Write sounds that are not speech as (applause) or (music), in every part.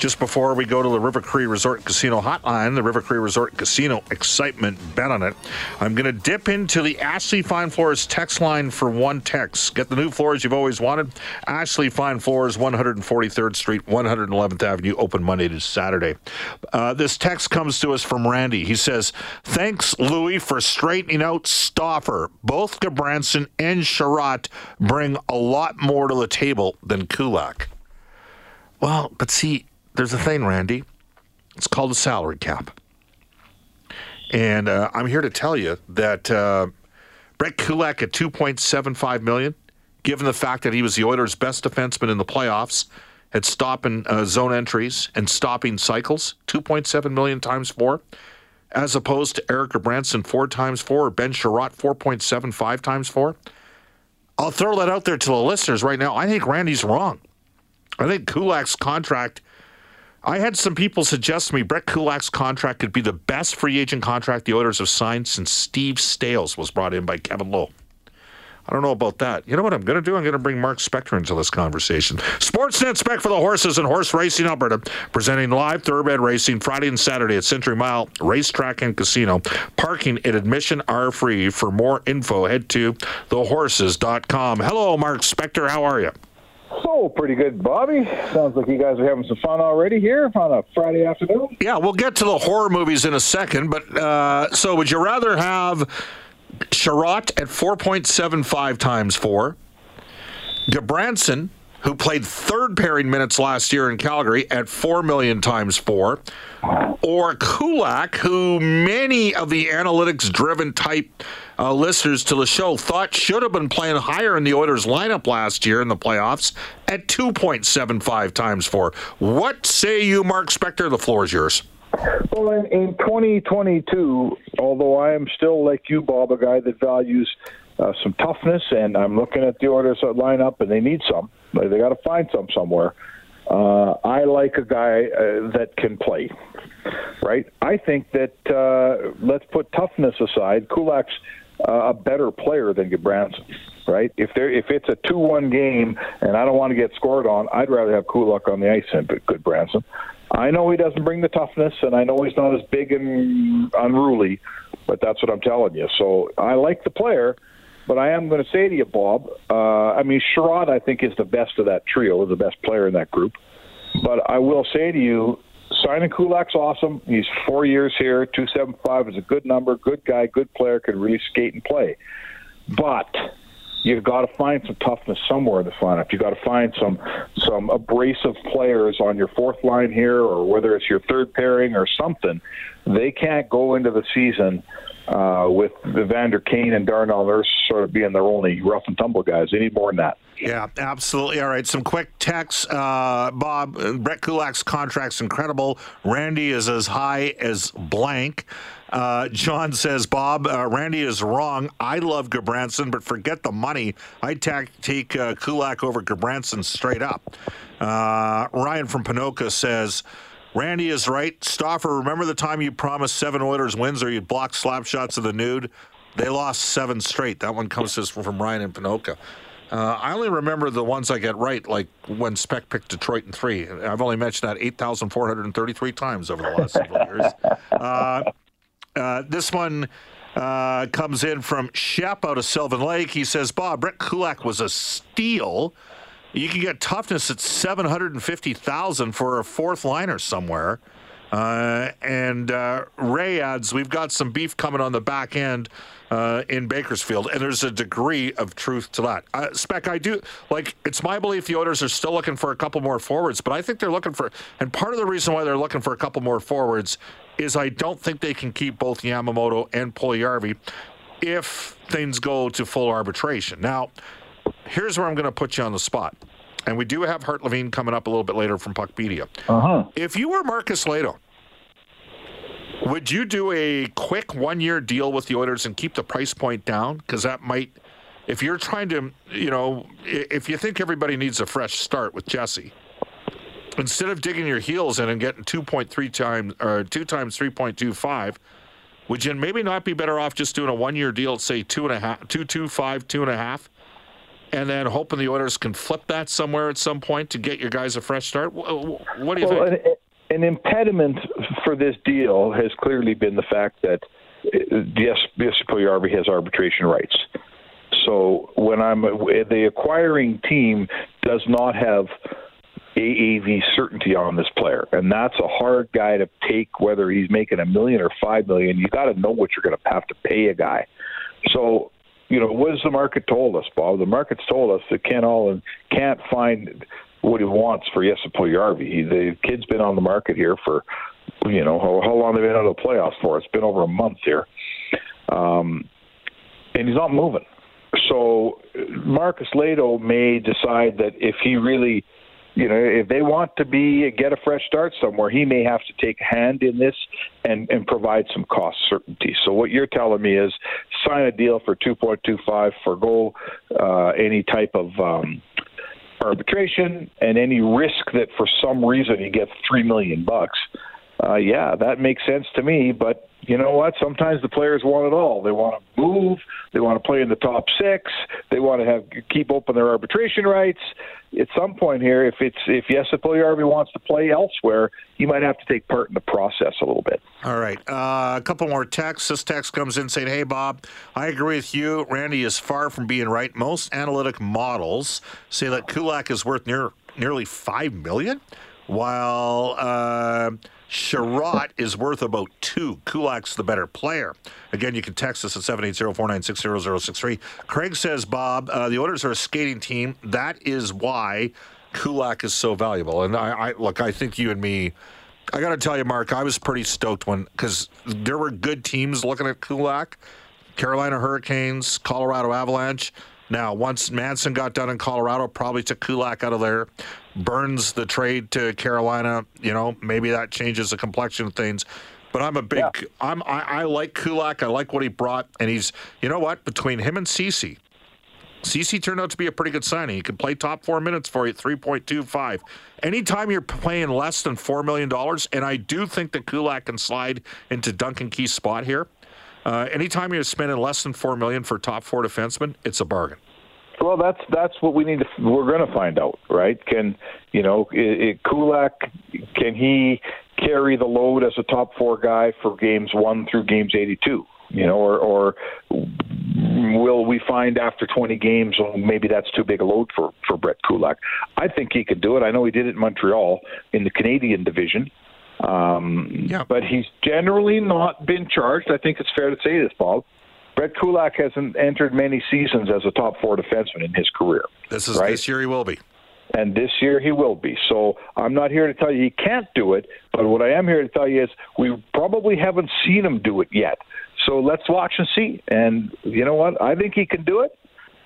Just before we go to the River Cree Resort Casino hotline, the River Cree Resort Casino excitement bet on it. I'm going to dip into the Ashley Fine Floors text line for one text. Get the new floors you've always wanted. Ashley Fine Floors, 143rd Street, 111th Avenue, open Monday to Saturday. Uh, this text comes to us from Randy. He says, Thanks, Louis, for straightening out Stauffer. Both Gudbranson and Chiarot bring a lot more to the table than Kulak. Well, but see, there's a thing, Randy. It's called a salary cap. And uh, I'm here to tell you that uh, Brett Kulak at 2.75 million, given the fact that he was the Oilers' best defenseman in the playoffs, at stopping uh, zone entries and stopping cycles, 2.7 million times four, as opposed to Eric Branson four times four, or Ben Chiarot 4.75 times four. I'll throw that out there to the listeners right now. I think Randy's wrong. I think Kulak's contract I had some people suggest to me Brett Kulak's contract could be the best free agent contract the Oilers have signed since Steve Staios was brought in by Kevin Lowe. I don't know about that. You know what I'm going to do? I'm going to bring Mark Spector into this conversation. Sportsnet Spec for the horses and horse racing Alberta, presenting live thoroughbred racing Friday and Saturday at Century Mile Racetrack and Casino. Parking and admission are free. For more info, head to thehorses.com. Hello, Mark Spector. How are you? So pretty good, Bobby. Sounds like you guys are having some fun already here on a Friday afternoon. Yeah, we'll get to the horror movies in a second, but uh, so would you rather have Chiarot at 4.75 times four, Gudbranson, who played third pairing minutes last year in Calgary at 4 million times four, or Kulak, who many of the analytics driven type uh, listeners to the show thought should have been playing higher in the Oilers lineup last year in the playoffs at 2.75 times four. What say you, Mark Spector? The floor is yours. Well, in, in 2022, although I am still like you, Bob, a guy that values uh, some toughness, and I'm looking at the Oilers lineup, and they need some. They got to find some somewhere. Uh, I like a guy uh, that can play, right? I think that uh, let's put toughness aside. Kulak's uh, a better player than Gudbranson, right? If there if it's a two one game and I don't want to get scored on, I'd rather have Kulak on the ice than Gudbranson. I know he doesn't bring the toughness, and I know he's not as big and unruly, but that's what I'm telling you. So I like the player, but I am going to say to you, Bob. Uh, I mean, Chiarot, I think is the best of that trio, the best player in that group. But I will say to you, signing Kulak's awesome. He's four years here. Two seven five is a good number. Good guy. Good player. Can really skate and play. But you've got to find some toughness somewhere in the lineup. You've got to find some some abrasive players on your fourth line here, or whether it's your third pairing or something. They can't go into the season uh, with Evander Kane and Darnell Nurse sort of being their only rough and tumble guys. They need more than that. Yeah, absolutely. All right, some quick texts. Uh, Bob, Brett Kulak's contract's incredible. Randy is as high as blank. Uh, John says, Bob, uh, Randy is wrong. I love Gudbranson, but forget the money. I'd ta- take uh, Kulak over Gudbranson straight up. Uh, Ryan from Ponoka says, Randy is right. Stauffer, remember the time you promised seven Oilers wins or you'd block slap shots of the nude? They lost seven straight. That one comes to us from Ryan in Ponoka. Uh, I only remember the ones I get right, like when Spec picked Detroit in three. I've only mentioned that 8,433 times over the last several years. Uh, uh, this one uh, comes in from Shep out of Sylvan Lake. He says, Bob, Brett Kulak was a steal. You can get toughness at 750000 for a fourth liner somewhere. Uh, and uh, Ray adds, we've got some beef coming on the back end uh, in Bakersfield, and there's a degree of truth to that. Uh, Spec, I do like. It's my belief the Oilers are still looking for a couple more forwards, but I think they're looking for, and part of the reason why they're looking for a couple more forwards is I don't think they can keep both Yamamoto and Puljujarvi if things go to full arbitration. Now, here's where I'm going to put you on the spot. And we do have Hart Levine coming up a little bit later from Puckpedia. Uh-huh. If you were Markus Lehto, would you do a quick one year deal with the Oilers and keep the price point down? Because that might, if you're trying to, you know, if you think everybody needs a fresh start with Jesse, instead of digging your heels in and getting 2.3 times or two times 3.25, would you maybe not be better off just doing a one year deal say two and a half, two two five, two and a half, and then hoping the Oilers can flip that somewhere at some point to get your guys a fresh start? What do you well, think? An, an impediment for this deal has clearly been the fact that uh, yes, Puljujarvi has arbitration rights. So when I'm the acquiring team does not have AAV certainty on this player, and that's a hard guy to take. Whether he's making a million or five million, you got to know what you're going to have to pay a guy. So, you know, what has the market told us, Bob? The market's told us that Ken Holland can't find what he wants for Jesse Puljujarvi. The kid's been on the market here for, you know, how, how long they've been out of the playoffs for? It's been over a month here, um, and he's not moving. So Markus Lehto may decide that if he really you know, if they want to be get a fresh start somewhere, he may have to take a hand in this and and provide some cost certainty. So what you're telling me is sign a deal for 2.25, forgo uh, any type of um, arbitration and any risk that for some reason he gets three million bucks. Uh, yeah, that makes sense to me. But you know what? Sometimes the players want it all. They want to move. They want to play in the top six. They want to have keep open their arbitration rights. At some point here, if it's if Jesse Puljujarvi wants to play elsewhere, he might have to take part in the process a little bit. All right, uh, a couple more texts. This text comes in saying, "Hey Bob, I agree with you. Randy is far from being right. Most analytic models say that Kulak is worth near nearly five million, while." Uh, Chiarot is worth about two. Kulak's the better player. Again, you can text us at 780-496-0063. Craig says, Bob, uh, the Oilers are a skating team. That is why Kulak is so valuable. And I, I look, I think you and me, I got to tell you, Mark, I was pretty stoked when, because there were good teams looking at Kulak. Carolina Hurricanes, Colorado Avalanche. Now, once Manson got done in Colorado, probably took Kulak out of there. Burns the trade to Carolina. You know, maybe that changes the complexion of things. But I'm a big. Yeah. I'm. I, I, like Kulak. I like what he brought, and he's. You know what? Between him and Ceci, Ceci turned out to be a pretty good signing. He could play top four minutes for you at 3.25. Anytime you're playing less than $4 million, and I do think that Kulak can slide into Duncan Keith's spot here, uh, anytime you're spending less than four million for top four defensemen, it's a bargain. Well, that's that's what we need to. We're going to find out, right? Can you know, it, it, Kulak? Can he carry the load as a top four guy for games one through games eighty-two? You know, or, or will we find after 20 games, well, maybe that's too big a load for, for Brett Kulak? I think he could do it. I know he did it in Montreal in the Canadian division. Um, yeah. But he's generally not been charged. I think it's fair to say this, Bob. Brett Kulak hasn't entered many seasons as a top four defenseman in his career. This is right? this year he will be. And this year he will be. So I'm not here to tell you he can't do it, but what I am here to tell you is we probably haven't seen him do it yet. So let's watch and see. And you know what? I think he can do it.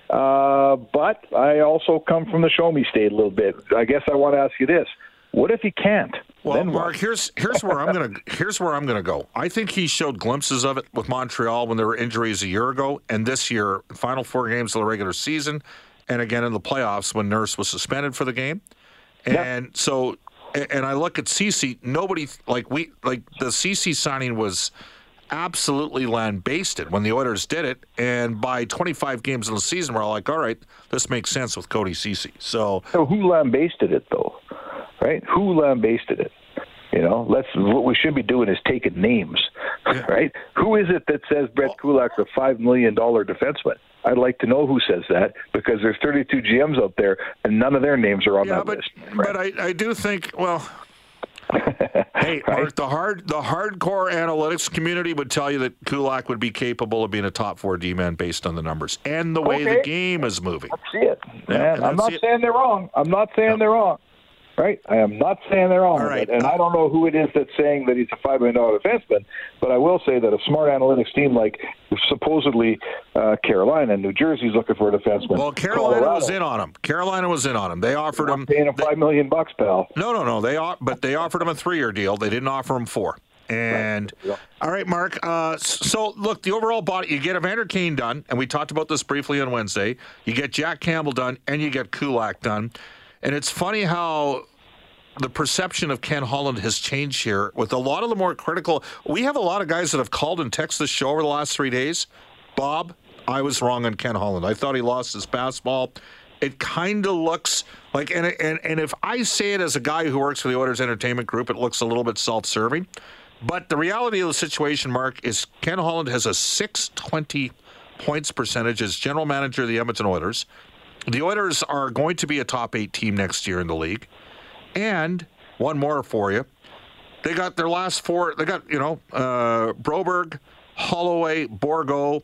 Uh, but I also come from the show me state a little bit. I guess I want to ask you this: What if he can't? Well, then Mark, here's here's where I'm gonna (laughs) here's where I'm gonna go. I think he showed glimpses of it with Montreal when there were injuries a year ago, and this year, final four games of the regular season, and again in the playoffs when Nurse was suspended for the game. And yeah. so, and I look at Ceci. Nobody like we like the Ceci signing was absolutely lambasted when the Oilers did it, and by 25 games in the season, we're all like, all right, this makes sense with Cody Ceci. So, so who lambasted it though? Right? Who lambasted it? You know, let's what we should be doing is taking names, yeah. (laughs) right? Who is it that says Brett Kulak's a five million dollar defenseman? I'd like to know who says that because there's 32 GMs out there and none of their names are on yeah, that but, list. Right? But I, I do think, well, (laughs) hey, right? Mark, the hard the hardcore analytics community would tell you that Kulak would be capable of being a top four D man based on the numbers and the way okay. the game is moving. I see it. Yeah, I'm not saying they're wrong. I'm not saying no. they're wrong right? I am not saying they're wrong, right. and I don't know who it is that's saying that he's a five million dollar defenseman. But I will say that a smart analytics team like supposedly uh, Carolina and New Jersey's looking for a defenseman. Well, Carolina Colorado, was in on him. Carolina was in on him. They offered him paying him five million bucks, pal. No, no, no. They but they offered him a three year deal. They didn't offer him four. And right. yeah. all right, Mark. Uh, so look, the overall body you get Evander Kane done, and we talked about this briefly on Wednesday. You get Jack Campbell done, and you get Kulak done. And it's funny how the perception of Ken Holland has changed here with a lot of the more critical. We have a lot of guys that have called and texted the show over the last three days. Bob, I was wrong on Ken Holland. I thought he lost his fastball. It kind of looks like, and, and and if I say it as a guy who works for the Oilers Entertainment Group, it looks a little bit self-serving. But the reality of the situation, Mark, is Ken Holland has a 620 points percentage as general manager of the Edmonton Oilers. The Oilers are going to be a top eight team next year in the league. And one more for you. They got their last four. They got, you know, uh, Broberg, Holloway, Bourgault,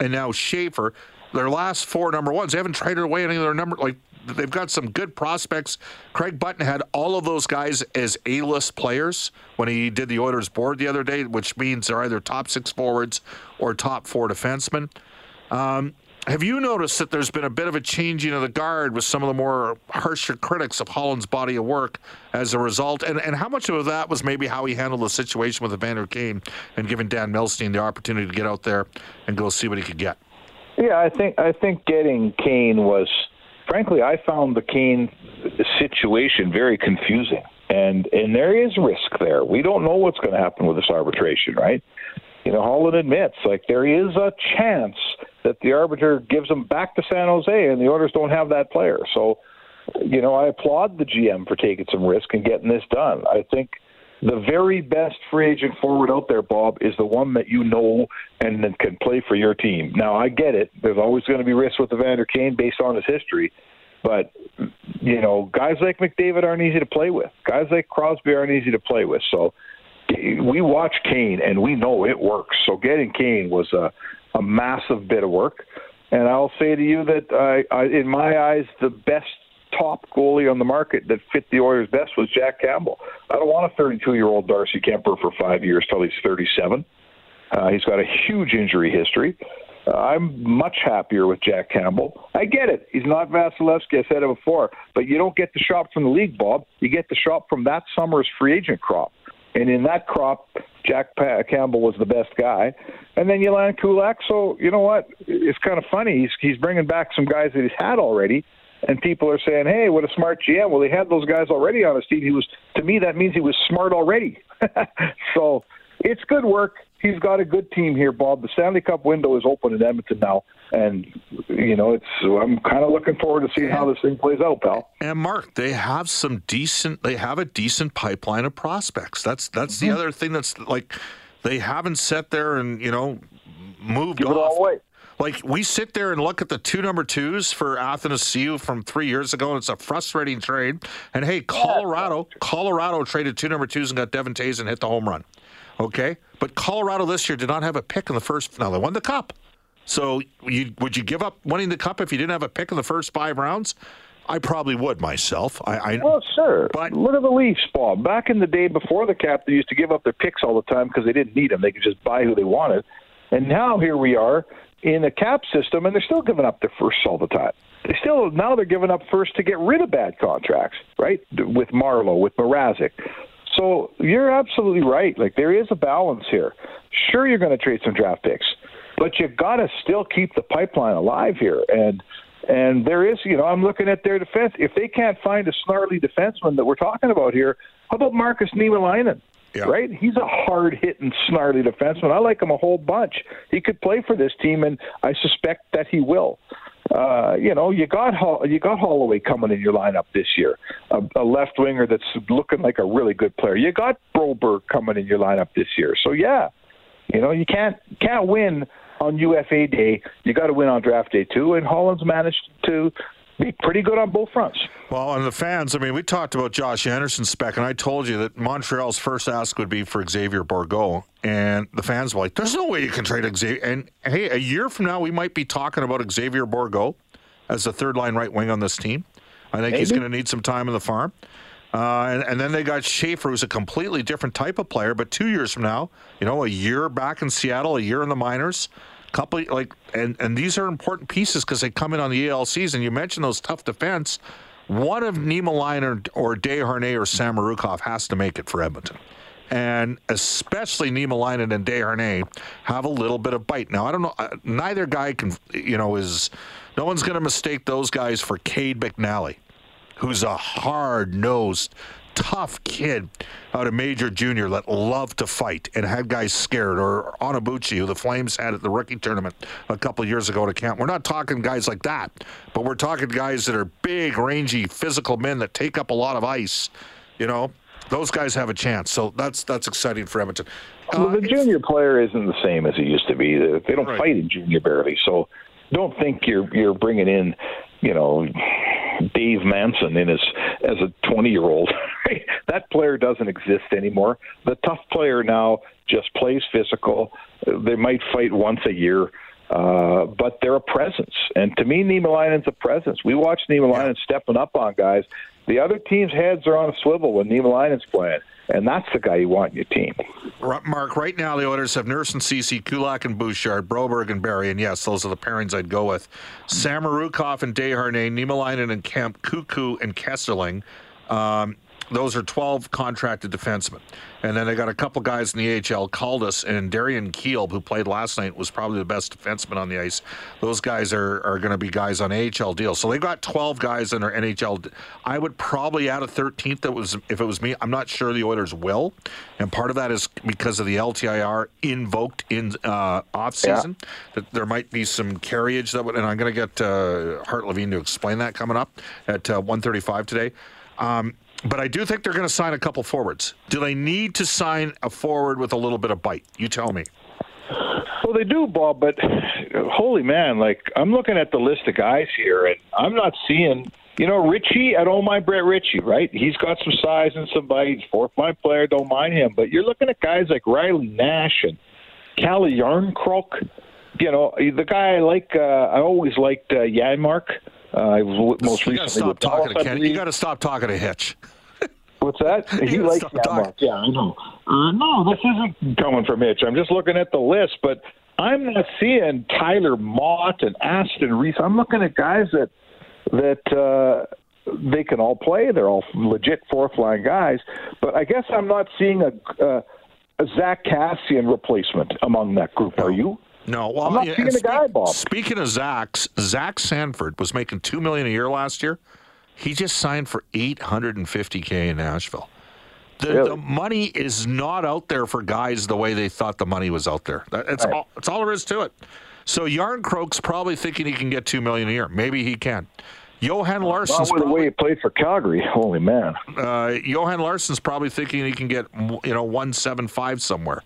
and now Schaefer. Their last four number ones. They haven't traded away any of their number. Like, they've got some good prospects. Craig Button had all of those guys as A list players when he did the Oilers board the other day, which means they're either top six forwards or top four defensemen. Um, have you noticed that there's been a bit of a changing of the guard with some of the more harsher critics of Holland's body of work as a result? And, and how much of that was maybe how he handled the situation with Evander Kane and giving Dan Milstein the opportunity to get out there and go see what he could get? Yeah, I think I think getting Kane was, frankly, I found the Kane situation very confusing, and and there is risk there. We don't know what's going to happen with this arbitration, right? You know, Holland admits like there is a chance that the arbiter gives them back to San Jose, and the Oilers don't have that player. So, you know, I applaud the GM for taking some risk and getting this done. I think the very best free agent forward out there, Bob, is the one that you know and can play for your team. Now, I get it. There's always going to be risk with Evander Kane based on his history. But, you know, guys like McDavid aren't easy to play with. Guys like Crosby aren't easy to play with. So we watch Kane and we know it works. So getting Kane was a, a massive bit of work. And I'll say to you that, I, I, in my eyes, the best top goalie on the market that fit the Oilers best was Jack Campbell. I don't want a 32 year old Darcy Kuemper for five years till he's 37. Uh, he's got a huge injury history. Uh, I'm much happier with Jack Campbell. I get it. He's not Vasilevskiy. I said it before. But you don't get the shot from the league, Bob. You get the shot from that summer's free agent crop. And in that crop, Jack pa- Campbell was the best guy. And then you land Kulak. So, you know what? It's kind of funny. He's, he's bringing back some guys that he's had already. And people are saying, hey, what a smart GM. Well, he had those guys already on his team. He was, to me, that means he was smart already. (laughs) so it's good work. He's got a good team here, Bob. The Stanley Cup window is open in Edmonton now, and you know it's. I'm kind of looking forward to seeing how this thing plays out, pal. And Mark, they have some decent. They have a decent pipeline of prospects. That's that's mm-hmm. the other thing that's like they haven't sat there and you know moved Give off. It all away. Like we sit there and look at the two number twos for Athanasiu from three years ago, and it's a frustrating trade. And hey, Colorado, Colorado traded two number twos and got Devon Toews and hit the home run. Okay, but Colorado this year did not have a pick in the first. Now they won the cup. So you, would you give up winning the cup if you didn't have a pick in the first five rounds? I probably would myself. I, I well, sure. But look at the Leafs, Bob. Back in the day before the cap, they used to give up their picks all the time because they didn't need them. They could just buy who they wanted. And now here we are in a cap system, and they're still giving up their firsts all the time. They still now they're giving up first to get rid of bad contracts, right? With Marleau, with Mrazek. So you're absolutely right. Like there is a balance here. Sure, you're going to trade some draft picks, but you've got to still keep the pipeline alive here. And and there is, you know, I'm looking at their defense. If they can't find a snarly defenseman that we're talking about here, how about Marcus Niemelainen? Yeah. Right? He's a hard hitting, snarly defenseman. I like him a whole bunch. He could play for this team, and I suspect that he will. Uh, you know, you got you got Holloway coming in your lineup this year, a, a left winger that's looking like a really good player. You got Broberg coming in your lineup this year. So yeah, you know, you can't can't win on UFA day. You got to win on draft day too. And Holland's managed to pretty good on both fronts. Well, and the fans, I mean, we talked about Josh Anderson's spec, and I told you that Montreal's first ask would be for Xavier Bourgault. And the fans were like, there's no way you can trade Xavier. And hey, a year from now, we might be talking about Xavier Bourgault as the third line right wing on this team. I think Maybe. he's going to need some time in the farm. Uh, and, and, then they got Schaefer, who's a completely different type of player. But two years from now, you know, a year back in Seattle, a year in the minors, couple like and and these are important pieces because they come in on the ALCs and you mentioned those tough defense. One of Niemelainen or, or Desharnais or Samorukov has to make it for Edmonton. And especially Niemelainen and Desharnais have a little bit of bite. Now I don't know. Uh, neither guy can, you know, is no one's going to mistake those guys for Cade McNally, who's a hard nosed tough kid out of Major Junior that loved to fight and had guys scared, or Onabuchi, who the Flames had at the rookie tournament a couple years ago to camp. We're not talking guys like that, but we're talking guys that are big, rangy, physical men that take up a lot of ice. You know, those guys have a chance. So that's that's exciting for Edmonton. Uh, well, the junior player isn't the same as he used to be. They don't Right. fight in junior barely, so don't think you're you're bringing in, you know, Dave Manson in as as a 20 year old. (laughs) that player doesn't exist anymore. The tough player now just plays physical. They might fight once a year. Uh, but they're a presence, and to me, Niemelainen's a presence. We watch Niemelainen stepping up on guys. The other team's heads are on a swivel when Niemelainen's playing, and that's the guy you want in your team. Mark, right now the Oilers have Nurse and Ceci, Kulak and Bouchard, Broberg and Barry, and yes, those are the pairings I'd go with. Samorukov and Desharnais, Niemelainen and Kemp, Cuckoo and Kesselring. Um, those are 12 contracted defensemen. And then they got a couple guys in the AHL, Caldas and Darian Keel, who played last night, was probably the best defenseman on the ice. Those guys are, are going to be guys on AHL deals. So they got 12 guys in their NHL. I would probably add a 13th that was if it was me. I'm not sure the Oilers will. And part of that is because of the LTIR invoked in uh, off season. That there might be some carriage that would, and I'm going to get uh, Hart Levine to explain that coming up at uh, 1:35 today. Um, but I do think they're going to sign a couple forwards. Do they need to sign a forward with a little bit of bite? You tell me. Well, they do, Bob, but holy man, like I'm looking at the list of guys here, and I'm not seeing. You know, Ritchie, I don't mind Brett Ritchie, right? He's got some size and some bite. Fourth line player, don't mind him. But you're looking at guys like Riley Nash and Kalle Jarnkrok. You know, the guy I like, uh, I always liked uh, Janmark. Uh, most you recently stop with talking to I Ken. You got to stop talking to Hitch. What's that? (laughs) He gotta likes stop Janmark. talking. Yeah, I know. Uh, no, this isn't coming from Hitch. I'm just looking at the list, but I'm not seeing Tyler Motte and Aston Reese. I'm looking at guys that that uh, they can all play. They're all legit fourth line guys. But I guess I'm not seeing a, uh, a Zack Kassian replacement among that group. Are you? No, well, I'm not yeah, seeing and the guy, Bob. Speaking of Zach's, Zach Sanford was making two million a year last year. He just signed for eight hundred and fifty k in Nashville. The, Really? the money is not out there for guys the way they thought the money was out there. That- That's Right. all. That's all there is to it. So Jarnkrok's probably thinking he can get two million a year. Maybe he can. Johan Larsson's with the way probably, he played for Calgary. Holy man. uh, Johan Larsson's probably thinking he can get you know one seven five somewhere.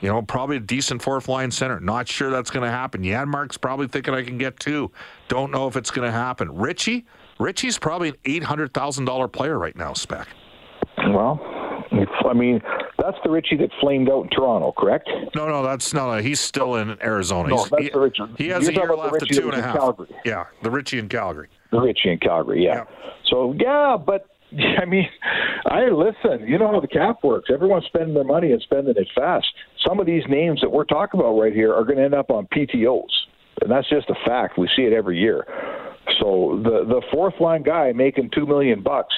You know, probably a decent fourth line center. Not sure that's going to happen. Janmark's probably thinking I can get two. Don't know if it's going to happen. Ritchie, Ritchie's probably an eight hundred thousand dollar player right now. Spec. Well, I mean, that's the Ritchie that flamed out in Toronto, correct? No, no, that's no. no, He's still in Arizona. No, that's he, the Ritchie. he has You're a year left Ritchie two and a half. Calgary. Yeah, the Ritchie in Calgary. The Ritchie in Calgary, yeah. Yeah. So yeah, but (laughs) I mean, I listen. You know how the cap works. Everyone's spending their money and spending it fast. Some of these names that we're talking about right here are going to end up on PTOS, and that's just a fact. We see it every year. So the the fourth line guy making two million bucks.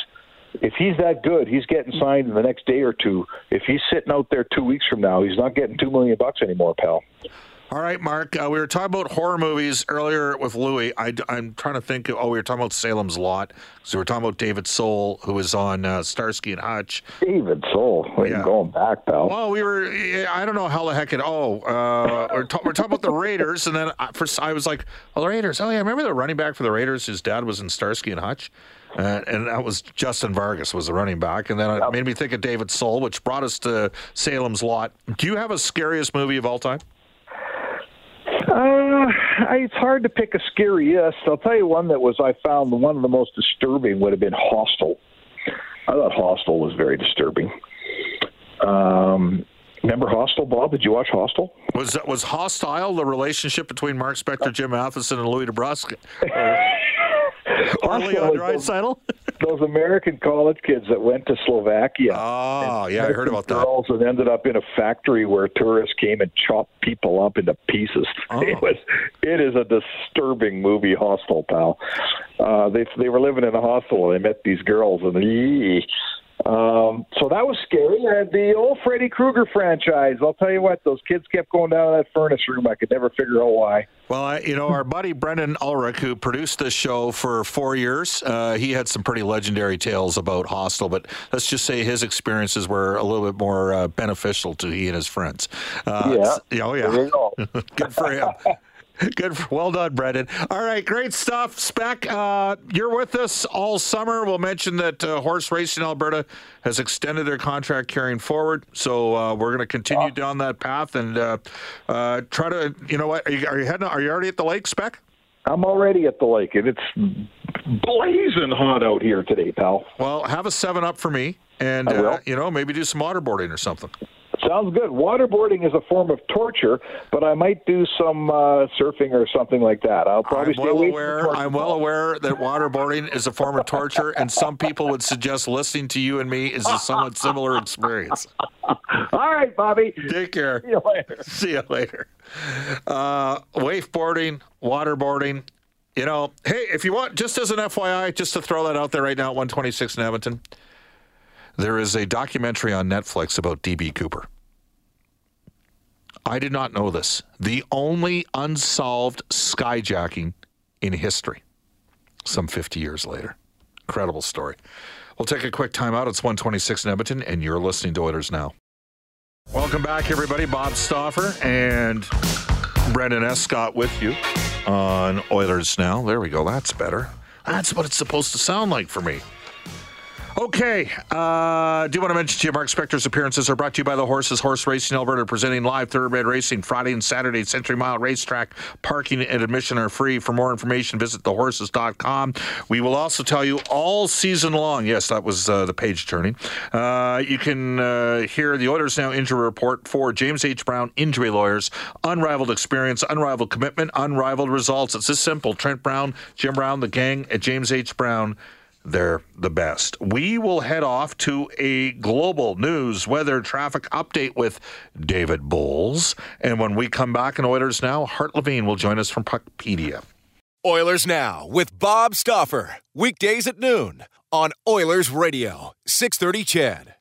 If he's that good, he's getting signed in the next day or two. If he's sitting out there two weeks from now, he's not getting two million bucks anymore, pal. All right, Mark. Uh, we were talking about horror movies earlier with Louie. I, am trying to think. Oh, we were talking about Salem's Lot. So we were talking about David Soul, who was on uh, Starsky and Hutch. David Soul, we Yeah. going back, pal. Well, we were. I don't know how the heck it. Oh, uh, we're, ta- we're talking about the Raiders, and then I, first I was like, "Oh, the Raiders." Oh, yeah, remember the running back for the Raiders? His dad was in Starsky and Hutch, uh, and that was Justin Fargas was the running back. And then it made me think of David Soul, which brought us to Salem's Lot. Do you have a scariest movie of all time? Uh, it's hard to pick a scary yes. I'll tell you one that was I found one of the most disturbing would have been Hostel. I thought Hostel was very disturbing. Um, remember Hostel, Bob? Did you watch Hostel? Was was hostile the relationship between Mark Spector, Jim Matheson, and Louis DeBrusk? (laughs) or Leon Draisaitl? Those American college kids that went to Slovakia. Oh, yeah, I heard about that. girls and ended up in a factory where tourists came and chopped people up into pieces. (laughs) Oh. It was, it is a disturbing movie, Hostel, pal. Uh, they they were living in a hostel and they met these girls and. Eee, Um, so that was scary. And the old Freddy Krueger franchise, I'll tell you what, those kids kept going down to that furnace room. I could never figure out why. Well, I, you know, our buddy Brendan Ulrich, who produced this show for four years, uh, he had some pretty legendary tales about Hostel, but let's just say his experiences were a little bit more uh, beneficial to he and his friends. Uh, yeah. Oh, yeah. (laughs) Good for him. (laughs) Good. For, well done, Brendan. All right, great stuff. Spec, uh, you're with us all summer. We'll mention that uh, Horse Racing Alberta has extended their contract carrying forward. So uh, we're going to continue down that path and uh, uh, try to, you know what, are you, are you heading, are you already at the lake, Spec? I'm already at the lake, and it's blazing hot out here today, pal. Well, have a 7 up for me, and, uh, you know, maybe do some waterboarding or something. Sounds good. Waterboarding is a form of torture, but I might do some uh, surfing or something like that. I'll probably I'm well aware. I'm well aware that waterboarding is a form of torture, and some people would suggest listening to you and me is a somewhat similar experience. (laughs) All right, Bobby. Take care. See you later. See you later. Uh, wakeboarding, waterboarding. You know, hey, if you want, just as an FYI, just to throw that out there right now at 126 in Edmonton. There is a documentary on Netflix about DB Cooper. I did not know this. The only unsolved skyjacking in history, some 50 years later. Incredible story. We'll take a quick time out. It's 126 in Edmonton, and you're listening to Oilers Now. Welcome back, everybody. Bob Stauffer and Brendan Escott with you on Oilers Now. There we go. That's better. That's what it's supposed to sound like for me. Okay. Uh, do want to mention to you, Mark Spector's appearances are brought to you by the Horses Horse Racing Alberta, presenting live thoroughbred racing Friday and Saturday at Century Mile Racetrack. Parking and admission are free. For more information, visit thehorses.com. We will also tell you all season long. Yes, that was uh, the page turning. Uh, you can uh, hear the Oilers Now injury report for James H. Brown Injury Lawyers. Unrivaled experience, unrivaled commitment, unrivaled results. It's this simple. Trent Brown, Jim Brown, the gang at James H. Brown they're the best. We will head off to a global news weather traffic update with David Bowles. And when we come back in Oilers Now, Hart Levine will join us from Puckpedia. Oilers Now with Bob Stauffer. Weekdays at noon on Oilers Radio, 630 CHED.